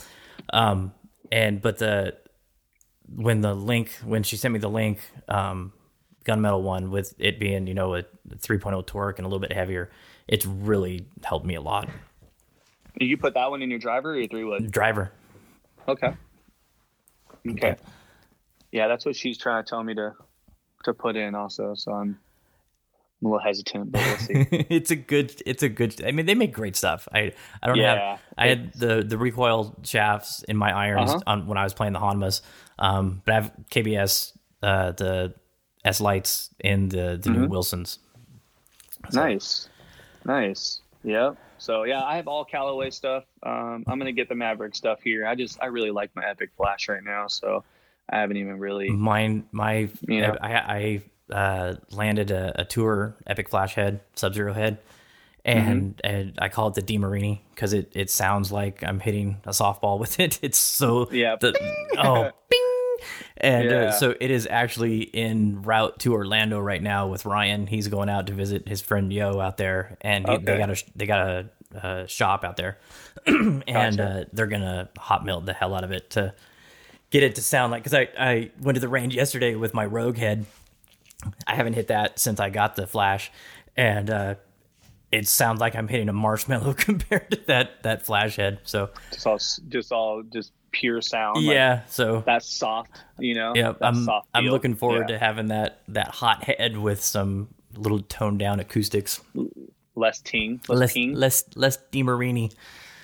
[SPEAKER 1] Um, and but the when the LIN-Q when she sent me the LIN-Q, um, gunmetal one with it being you know a 3.0 torque and a little bit heavier, it's really helped me a lot.
[SPEAKER 7] Did you put that one in your driver or your three wood?
[SPEAKER 1] Driver,
[SPEAKER 7] Okay. Okay. Yeah, that's what she's trying to tell me to to put in also. So I'm, I'm a little hesitant, but we'll see.
[SPEAKER 1] it's a good it's a good. I mean, they make great stuff. I I don't
[SPEAKER 7] Yeah,
[SPEAKER 1] have I had the the recoil shafts in my irons
[SPEAKER 7] Uh-huh.
[SPEAKER 1] on when I was playing the Honmas, um, but I have KBS uh, the S lights in the the
[SPEAKER 7] Mm-hmm.
[SPEAKER 1] new Wilsons.
[SPEAKER 7] Nice, nice. Yep. So yeah, I have all Callaway stuff. Um, I'm gonna get the Maverick stuff here. I just I really like my Epic Flash right now, so I haven't even really.
[SPEAKER 1] Mine my
[SPEAKER 7] Yeah.
[SPEAKER 1] I I uh, landed a, a tour epic flash head sub zero head. And
[SPEAKER 7] Mm-hmm.
[SPEAKER 1] and I call it the Demarini because it, it sounds like I'm hitting a softball with it. It's so
[SPEAKER 7] Yeah.
[SPEAKER 1] the oh bing and
[SPEAKER 7] Yeah.
[SPEAKER 1] uh, so it is actually in route to Orlando right now with Ryan. He's going out to visit his friend Yo out there, and he, they got a they got a, uh shop out there, and uh, they're gonna hot melt the hell out of it to get it to sound like because I, I went to the range yesterday with my rogue head i haven't hit that since i got the flash and uh it sounds like i'm hitting a marshmallow compared to that that flash head so
[SPEAKER 7] Just all, just all, just pure sound. like,
[SPEAKER 1] yeah so
[SPEAKER 7] that's soft. You know.
[SPEAKER 1] yeah i'm
[SPEAKER 7] soft
[SPEAKER 1] i'm looking forward
[SPEAKER 7] Yeah.
[SPEAKER 1] to having that that hot head with some little toned down acoustics
[SPEAKER 7] less ting, less,
[SPEAKER 1] less
[SPEAKER 7] ting.
[SPEAKER 1] less less demarini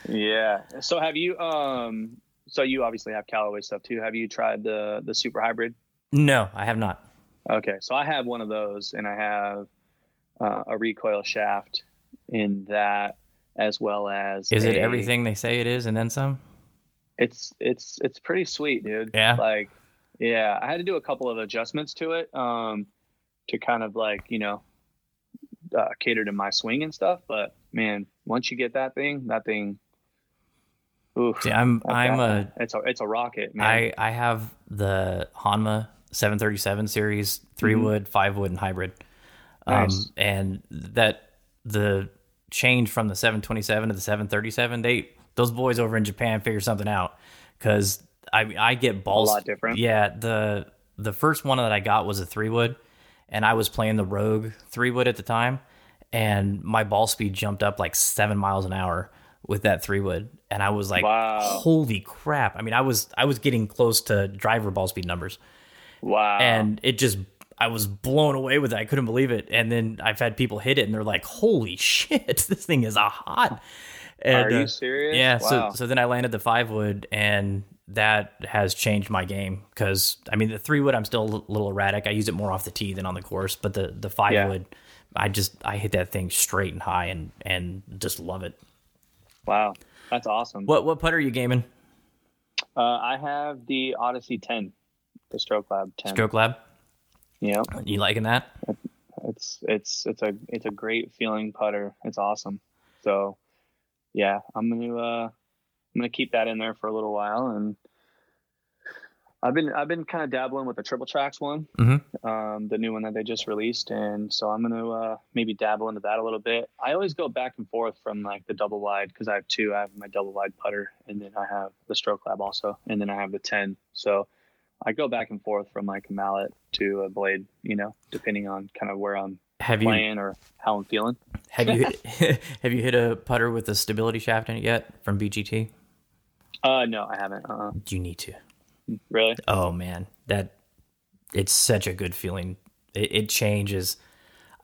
[SPEAKER 7] Yeah. So have you? Um. So you obviously have Callaway stuff too. Have you tried the the Super Hybrid?
[SPEAKER 1] no i have not
[SPEAKER 7] Okay. So I have one of those, and I have uh, a recoil shaft in that, as well as.
[SPEAKER 1] is it everything they say it is and then some
[SPEAKER 7] It's it's it's pretty sweet, dude.
[SPEAKER 1] Yeah?
[SPEAKER 7] Like, yeah, I had to do a couple of adjustments to it, um, to kind of like you know, uh, cater to my swing and stuff. But man, once you get that thing, that thing. Oof.
[SPEAKER 1] See, i'm
[SPEAKER 7] that-
[SPEAKER 1] i'm a
[SPEAKER 7] It's a it's a rocket, man.
[SPEAKER 1] I I have the Honma 737 series, 3
[SPEAKER 7] Mhm.
[SPEAKER 1] wood, five wood, and hybrid. Um, and that the change from the 727 to the 737, they those boys over in Japan figure something out because I I get balls A
[SPEAKER 7] lot different.
[SPEAKER 1] Yeah, the the first one that I got was a three wood, and I was playing the Rogue three wood at the time, and my ball speed jumped up like seven miles an hour with that three wood, and I was like,
[SPEAKER 7] Wow.
[SPEAKER 1] holy crap! I mean, I was I was getting close to driver ball speed numbers,
[SPEAKER 7] wow.
[SPEAKER 1] and it just I was blown away with it. I couldn't believe it. And then I've had people hit it and they're like, "Holy shit, this thing is a hot." And,
[SPEAKER 7] Are you
[SPEAKER 1] uh,
[SPEAKER 7] serious?
[SPEAKER 1] Yeah.
[SPEAKER 7] Wow.
[SPEAKER 1] So so then I landed the five wood, and that has changed my game because I mean the three wood I'm still a little erratic. I use it more off the tee than on the course, but the the five
[SPEAKER 7] Yeah.
[SPEAKER 1] wood, I just I hit that thing straight and high and and just love it.
[SPEAKER 7] Wow, that's awesome.
[SPEAKER 1] What what putter are you gaming?
[SPEAKER 7] Uh, I have the Odyssey 10, the Stroke Lab 10.
[SPEAKER 1] Stroke Lab.
[SPEAKER 7] Yeah,
[SPEAKER 1] You liking that?
[SPEAKER 7] it's it's it's a it's a great feeling putter. It's awesome. So, yeah, I'm gonna uh, I'm gonna keep that in there for a little while, and I've been I've been kind of dabbling with the triple tracks one,
[SPEAKER 1] Mhm.
[SPEAKER 7] um, the new one that they just released, and so I'm gonna uh, maybe dabble into that a little bit. I always go back and forth from like the double wide because I have two. I have my double wide putter, and then I have the Stroke Lab also, and then I have the ten. So I go back and forth from like a mallet to a blade, you know, depending on kind of where I'm
[SPEAKER 1] Have you
[SPEAKER 7] playing or how I'm feeling.
[SPEAKER 1] have you have you hit a putter with a stability shaft in it yet from BGT?
[SPEAKER 7] Uh, no, I haven't. Uh,
[SPEAKER 1] You need to.
[SPEAKER 7] really?
[SPEAKER 1] Oh man, that it's such a good feeling. It, it changes.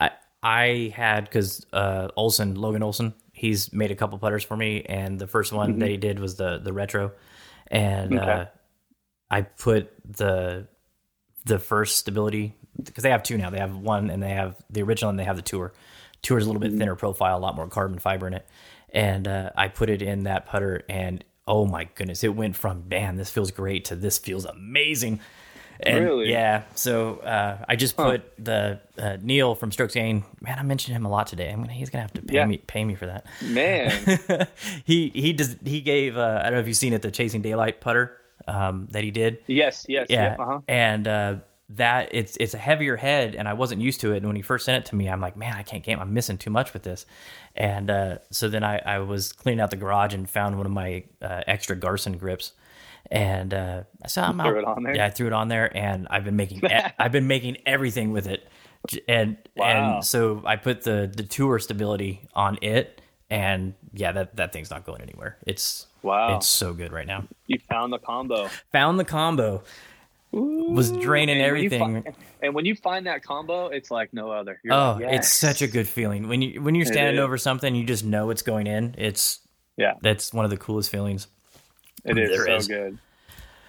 [SPEAKER 1] I I had because uh, Olson Logan Olson, he's made a couple putters for me, and the first one that he did was the the retro, and uh,
[SPEAKER 7] Okay.
[SPEAKER 1] I put the the first stability because they have two now. They have one and they have the original and they have the tour. Tour is a little bit thinner profile, a lot more carbon fiber in it, and uh, I put it in that putter and. Oh my goodness! It went from "damn, this feels great" to "this feels amazing." And
[SPEAKER 7] Really?
[SPEAKER 1] Yeah. So uh, I just put the uh, Neil from Strokes Gain. Man, I mentioned him a lot today. I'm gonna. He's gonna have to pay
[SPEAKER 7] Yeah.
[SPEAKER 1] me pay me for that.
[SPEAKER 7] Man,
[SPEAKER 1] he he does. He gave. Uh, I don't know if you've seen it. The Chasing Daylight putter um, that he did.
[SPEAKER 7] yes, yes,
[SPEAKER 1] Yeah.
[SPEAKER 7] yeah. Uh-huh.
[SPEAKER 1] And uh, that it's it's a heavier head, and I wasn't used to it. And when he first sent it to me, I'm like, man, I can't game. I'm missing too much with this. And uh, so then I, I was cleaning out the garage and found one of my uh, extra Garsen grips. And uh, I saw I'm
[SPEAKER 7] Threw
[SPEAKER 1] out-
[SPEAKER 7] it on there?
[SPEAKER 1] Yeah, I threw it on there, and I've been making e- I've been making everything with it. And
[SPEAKER 7] Wow.
[SPEAKER 1] and so I put the the tour stability on it, and yeah, that that thing's not going anywhere. It's
[SPEAKER 7] Wow.
[SPEAKER 1] it's so good right now.
[SPEAKER 7] You found the combo.
[SPEAKER 1] Found the combo. was draining
[SPEAKER 7] And
[SPEAKER 1] everything.
[SPEAKER 7] fi- and when you find that combo, it's like no other. You're
[SPEAKER 1] Oh,
[SPEAKER 7] like,
[SPEAKER 1] it's such a good feeling when you when you're standing over something, you just know it's going in. It's
[SPEAKER 7] yeah.
[SPEAKER 1] that's one of the coolest feelings.
[SPEAKER 7] It is so
[SPEAKER 1] is.
[SPEAKER 7] good.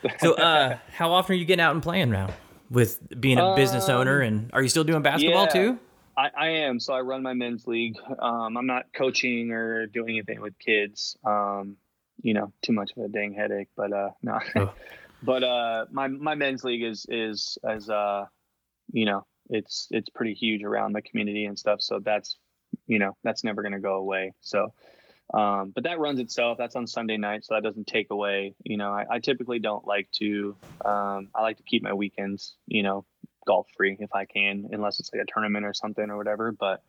[SPEAKER 1] So, uh, how often are you getting out and playing now? With being a business owner, and are you still doing basketball
[SPEAKER 7] Um, yeah.
[SPEAKER 1] too?
[SPEAKER 7] I, I am. So I run my men's league. Um, I'm not coaching or doing anything with kids. Um, you know, too much of a dang headache, but uh, no.
[SPEAKER 1] Oh.
[SPEAKER 7] but uh, my my men's league is is as uh, you know, it's it's pretty huge around the community and stuff. So that's you know that's never going to go away. So. Um, but that runs itself. That's on Sunday night, so that doesn't take away. You know, I, I typically don't like to. Um, I like to keep my weekends, you know, golf free if I can, unless it's like a tournament or something or whatever. But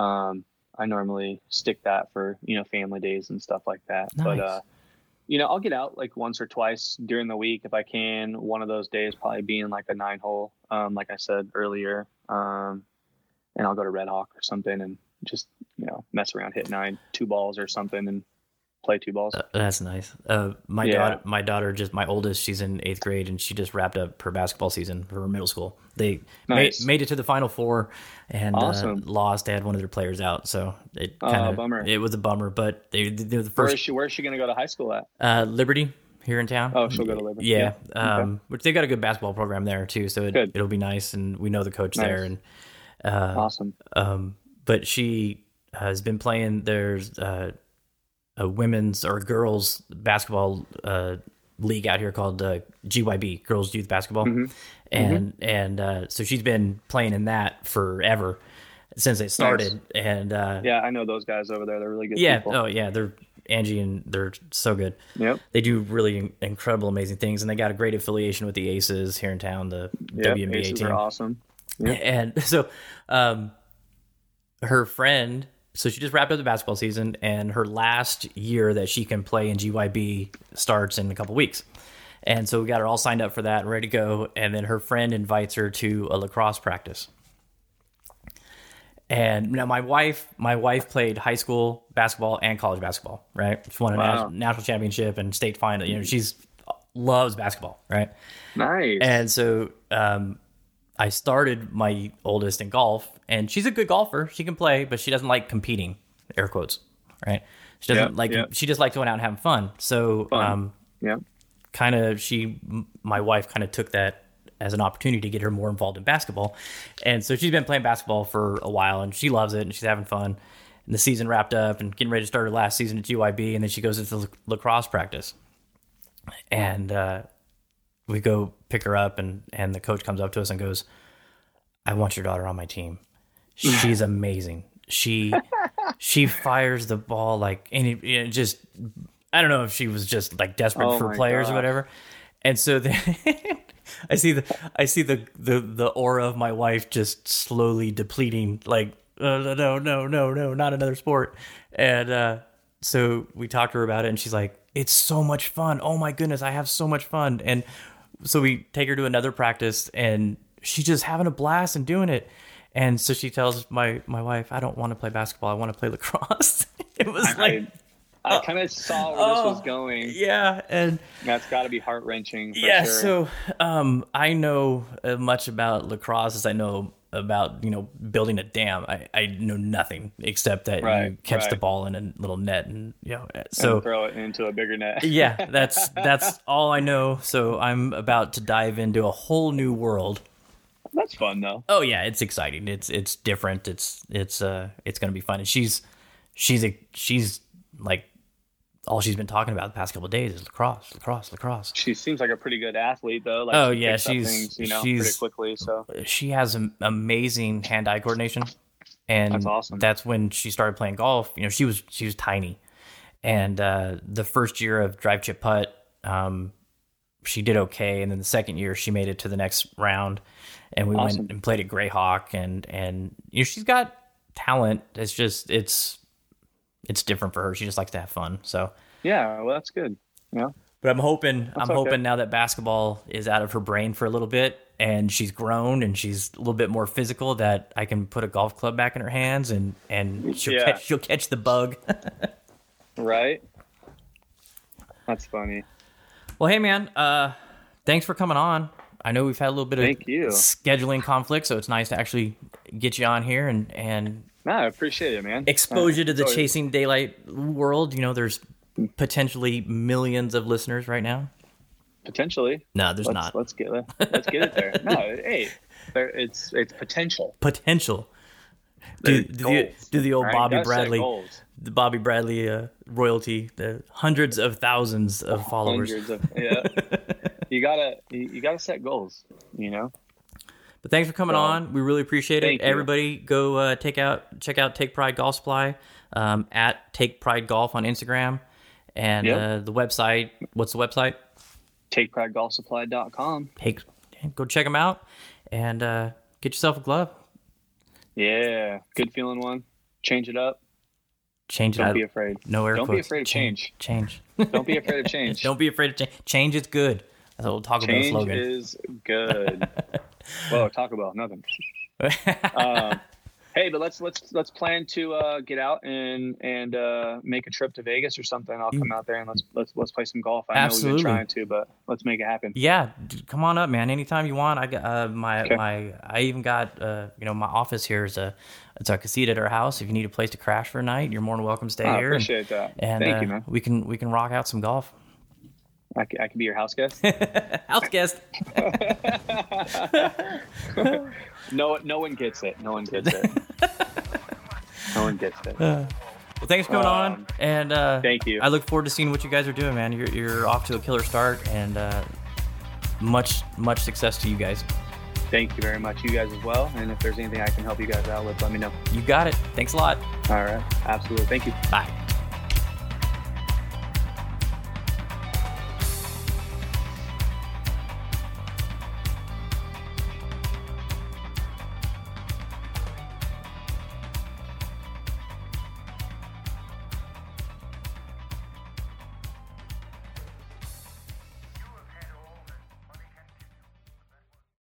[SPEAKER 7] um, I normally stick that for you know family days and stuff like that. But uh, you know, I'll get out like once or twice during the week if I can. One of those days probably being like a nine hole, um, like I said earlier. Um, and I'll go to Red Hawk or something and just you know mess around, hit nine, two balls or something, and play two balls.
[SPEAKER 1] Uh, That's nice. Uh, my
[SPEAKER 7] Yeah.
[SPEAKER 1] daughter, my daughter, just my oldest, she's in eighth grade, and she just wrapped up her basketball season for her middle school. They
[SPEAKER 7] Nice.
[SPEAKER 1] made, made it to the final four, and
[SPEAKER 7] Awesome.
[SPEAKER 1] uh, lost. They had one of their players out, so it
[SPEAKER 7] Oh,
[SPEAKER 1] kind of
[SPEAKER 7] bummer.
[SPEAKER 1] It was a bummer, but they they were the first
[SPEAKER 7] is she? Where is she going to go to high school at?
[SPEAKER 1] uh, Liberty here in town.
[SPEAKER 7] Oh, she'll go to Liberty.
[SPEAKER 1] Yeah,
[SPEAKER 7] Yeah.
[SPEAKER 1] um, which they got a good basketball program there too, so it, it'll be nice, and we know the coach there,
[SPEAKER 7] Nice.
[SPEAKER 1] and
[SPEAKER 7] awesome.
[SPEAKER 1] um, but she has been playing. There's uh, a women's or girls basketball uh, league out here called uh, GYB, Girls Youth Basketball,
[SPEAKER 7] Mm-hmm.
[SPEAKER 1] and and uh, so she's been playing in that forever since they started, and uh,
[SPEAKER 7] Yeah, I know those guys over there. They're really good
[SPEAKER 1] yeah,
[SPEAKER 7] people.
[SPEAKER 1] oh yeah, they're Angie and they're so good.
[SPEAKER 7] Yep.
[SPEAKER 1] They do really incredible, amazing things, and they got a great affiliation with the Aces here in town, the
[SPEAKER 7] Yep.
[SPEAKER 1] WNBA
[SPEAKER 7] Aces
[SPEAKER 1] team.
[SPEAKER 7] are awesome.
[SPEAKER 1] And so, um, her friend, so she just wrapped up the basketball season, and her last year that she can play in GYB starts in a couple weeks. And so we got her all signed up for that and ready to go. And then her friend invites her to a lacrosse practice. And now my wife, my wife played high school basketball and college basketball, right? She won a
[SPEAKER 7] Wow.
[SPEAKER 1] national, national championship and state final. You know, she's loves basketball, right?
[SPEAKER 7] Nice.
[SPEAKER 1] And so um, I started my oldest in golf, and she's a good golfer. She can play, but she doesn't like competing. Air quotes, right? She doesn't
[SPEAKER 7] Yeah,
[SPEAKER 1] like.
[SPEAKER 7] yeah.
[SPEAKER 1] She just likes going out and having fun. So,
[SPEAKER 7] Fun.
[SPEAKER 1] um,
[SPEAKER 7] Yeah.
[SPEAKER 1] kind of she my wife kind of took that as an opportunity to get her more involved in basketball and so she's been playing basketball for a while and she loves it and she's having fun and the season wrapped up and getting ready to start her last season at GYB and then she goes into lacrosse practice and uh, we go pick her up and and the coach comes up to us and goes I want your daughter on my team she's amazing she she fires the ball like and it, it just I don't know if she was just like desperate
[SPEAKER 7] Oh
[SPEAKER 1] for players or whatever. And so then I see the I see the, the the aura of my wife just slowly depleting like uh, no no no no not another sport. And uh so we talked to her about it and she's like it's so much fun. Oh my goodness, I have so much fun. And so we take her to another practice and she's just having a blast and doing it. And so she tells my my wife, I don't want to play basketball. I want to play lacrosse. it was like
[SPEAKER 7] I kind of saw where this was going.
[SPEAKER 1] Oh, yeah, and
[SPEAKER 7] That's got to be heart wrenching.
[SPEAKER 1] yeah.
[SPEAKER 7] Sure.
[SPEAKER 1] So um, I know as much about lacrosse as I know about you know building a dam. I, I know nothing except that you
[SPEAKER 7] Right,
[SPEAKER 1] catch the ball in a little net, and you know.
[SPEAKER 7] And
[SPEAKER 1] So
[SPEAKER 7] throw it into a bigger net.
[SPEAKER 1] yeah, that's that's all I know. So I'm about to dive into a whole new world.
[SPEAKER 7] That's fun though.
[SPEAKER 1] Oh yeah, it's exciting. It's it's different. It's it's uh it's gonna be fun. And she's she's a she's like all she's been talking about the past couple of days is lacrosse, lacrosse, lacrosse.
[SPEAKER 7] She seems like a pretty good athlete though. Like
[SPEAKER 1] Oh, yeah, she's-
[SPEAKER 7] things, you know
[SPEAKER 1] she's-
[SPEAKER 7] pretty quickly. So
[SPEAKER 1] She has amazing hand-eye coordination, and
[SPEAKER 7] That's awesome.
[SPEAKER 1] That's when she started playing golf. You know, she was she was tiny, and uh, the first year of drive chip putt, um, she did okay, and then the second year she made it to the next round, and we
[SPEAKER 7] Awesome.
[SPEAKER 1] went and played at Greyhawk, and and you know she's got talent. It's just it's it's different for her. She just likes to have fun. So,
[SPEAKER 7] yeah, well that's good. Yeah.
[SPEAKER 1] but I'm hoping I'm
[SPEAKER 7] okay.
[SPEAKER 1] hoping now that basketball is out of her brain for a little bit and she's grown and she's a little bit more physical that I can put a golf club back in her hands and and she'll
[SPEAKER 7] Yeah.
[SPEAKER 1] catch she'll catch the bug.
[SPEAKER 7] Right. That's funny.
[SPEAKER 1] Well, hey man, uh thanks for coming on. I know we've had a little bit of
[SPEAKER 7] you.
[SPEAKER 1] scheduling conflict, so it's nice to actually get you on here and and
[SPEAKER 7] No, I appreciate it, man.
[SPEAKER 1] Exposure to the chasing daylight world. You know, there's potentially millions of listeners right now.
[SPEAKER 7] Potentially.
[SPEAKER 1] No, there's
[SPEAKER 7] Let's,
[SPEAKER 1] not.
[SPEAKER 7] let's get it. Let's get it there. No, hey, there, it's it's potential.
[SPEAKER 1] Potential. Do, do, the,
[SPEAKER 7] Goals,
[SPEAKER 1] do the old
[SPEAKER 7] right?
[SPEAKER 1] Bobby Bradley, the Bobby Bradley uh, royalty, the hundreds of thousands of followers.
[SPEAKER 7] Of yeah. you gotta you, gotta set goals. You know.
[SPEAKER 1] But thanks for coming
[SPEAKER 7] So,
[SPEAKER 1] on. We really appreciate it.
[SPEAKER 7] you.
[SPEAKER 1] Everybody, go uh, take out check out Take Pride Golf Supply um, at Take Pride Golf on Instagram and
[SPEAKER 7] Yep.
[SPEAKER 1] uh, the website. What's the website?
[SPEAKER 7] TakePrideGolfSupply.com.
[SPEAKER 1] Take go check them out and uh, get yourself a glove.
[SPEAKER 7] Yeah, good feeling one. Change it up.
[SPEAKER 1] Change it. Up.
[SPEAKER 7] Don't
[SPEAKER 1] out.
[SPEAKER 7] be afraid.
[SPEAKER 1] No air
[SPEAKER 7] Don't be afraid of change.
[SPEAKER 1] Change.
[SPEAKER 7] Don't be afraid of change.
[SPEAKER 1] Don't be afraid of change. Change is good. That's what we'll talk about.
[SPEAKER 7] change
[SPEAKER 1] slogan.
[SPEAKER 7] is good. Whoa, Taco Bell, nothing. um, hey, but let's let's let's plan to uh, get out and and uh, make a trip to Vegas or something. I'll come out there and let's let's let's play some golf. I know
[SPEAKER 1] Mm. Absolutely.
[SPEAKER 7] we've been trying to, but let's make it happen.
[SPEAKER 1] Yeah, d- come on up, man. Anytime you want. I got uh, my
[SPEAKER 7] Okay.
[SPEAKER 1] my. I even got uh, you know my office here is a it's a casita at our house. If you need a place to crash for a night, you're more than welcome to stay
[SPEAKER 7] I
[SPEAKER 1] here. and-
[SPEAKER 7] appreciate that.
[SPEAKER 1] And,
[SPEAKER 7] Thank
[SPEAKER 1] uh,
[SPEAKER 7] you, man.
[SPEAKER 1] we can we can rock out some golf.
[SPEAKER 7] I, I can be your house guest.
[SPEAKER 1] House guest.
[SPEAKER 7] no, no one gets it. No one gets it. no one gets it.
[SPEAKER 1] Well, thanks for coming on,
[SPEAKER 7] Um,
[SPEAKER 1] and uh,
[SPEAKER 7] thank you.
[SPEAKER 1] I look forward to seeing what you guys are doing, man. You're you're off to a killer start, and uh, much much success to you guys.
[SPEAKER 7] Thank you very much, you guys as well. And if there's anything I can help you guys out with, let me know.
[SPEAKER 1] You got it. Thanks a lot.
[SPEAKER 7] All right, absolutely. Thank you.
[SPEAKER 1] Bye.